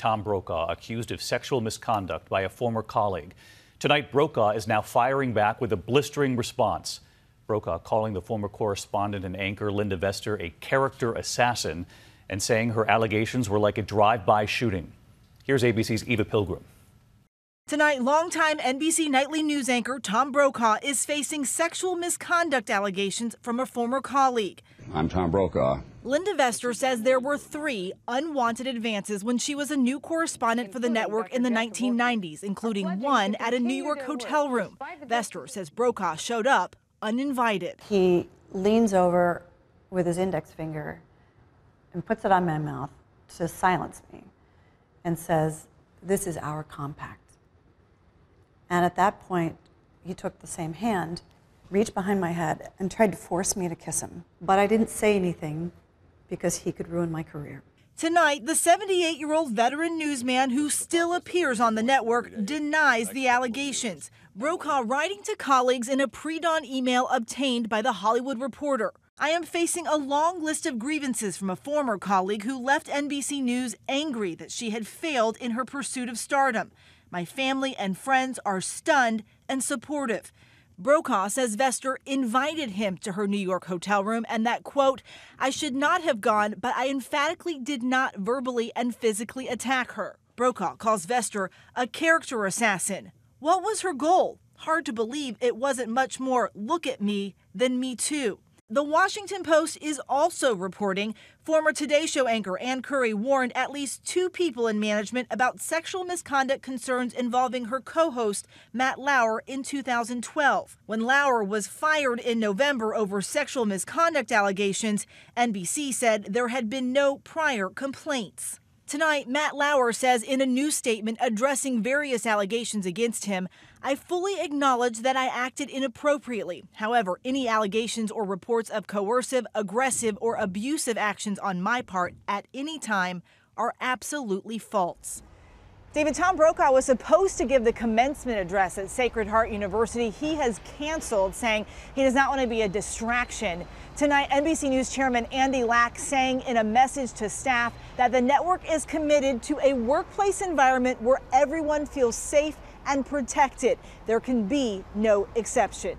Tom Brokaw, accused of sexual misconduct by a former colleague. Tonight, Brokaw is now firing back with a blistering response. Brokaw calling the former correspondent and anchor Linda Vester a character assassin and saying her allegations were like a drive by shooting. Here's ABC's Eva Pilgrim. Tonight, longtime NBC nightly news anchor Tom Brokaw is facing sexual misconduct allegations from a former colleague. I'm Tom Brokaw. Linda Vester says there were three unwanted advances when she was a new correspondent for the network in the 1990s, including one at a New York hotel room. Vester says Brokaw showed up uninvited. He leans over with his index finger and puts it on my mouth to silence me and says, This is our compact. And at that point, he took the same hand, reached behind my head, and tried to force me to kiss him. But I didn't say anything because he could ruin my career. Tonight, the 78 year old veteran newsman who still appears on the network denies the allegations. Brokaw writing to colleagues in a pre dawn email obtained by The Hollywood Reporter. I am facing a long list of grievances from a former colleague who left NBC News angry that she had failed in her pursuit of stardom. My family and friends are stunned and supportive. Brokaw says Vester invited him to her New York hotel room and that, quote, I should not have gone, but I emphatically did not verbally and physically attack her. Brokaw calls Vester a character assassin. What was her goal? Hard to believe it wasn't much more look at me than me too. The Washington Post is also reporting former Today Show anchor Ann Curry warned at least two people in management about sexual misconduct concerns involving her co host, Matt Lauer, in 2012. When Lauer was fired in November over sexual misconduct allegations, NBC said there had been no prior complaints. Tonight, Matt Lauer says in a new statement addressing various allegations against him, I fully acknowledge that I acted inappropriately. However, any allegations or reports of coercive, aggressive, or abusive actions on my part at any time are absolutely false. David Tom Brokaw was supposed to give the commencement address at Sacred Heart University. He has canceled, saying he does not want to be a distraction. Tonight, NBC News Chairman Andy Lack saying in a message to staff that the network is committed to a workplace environment where everyone feels safe and protected. There can be no exception.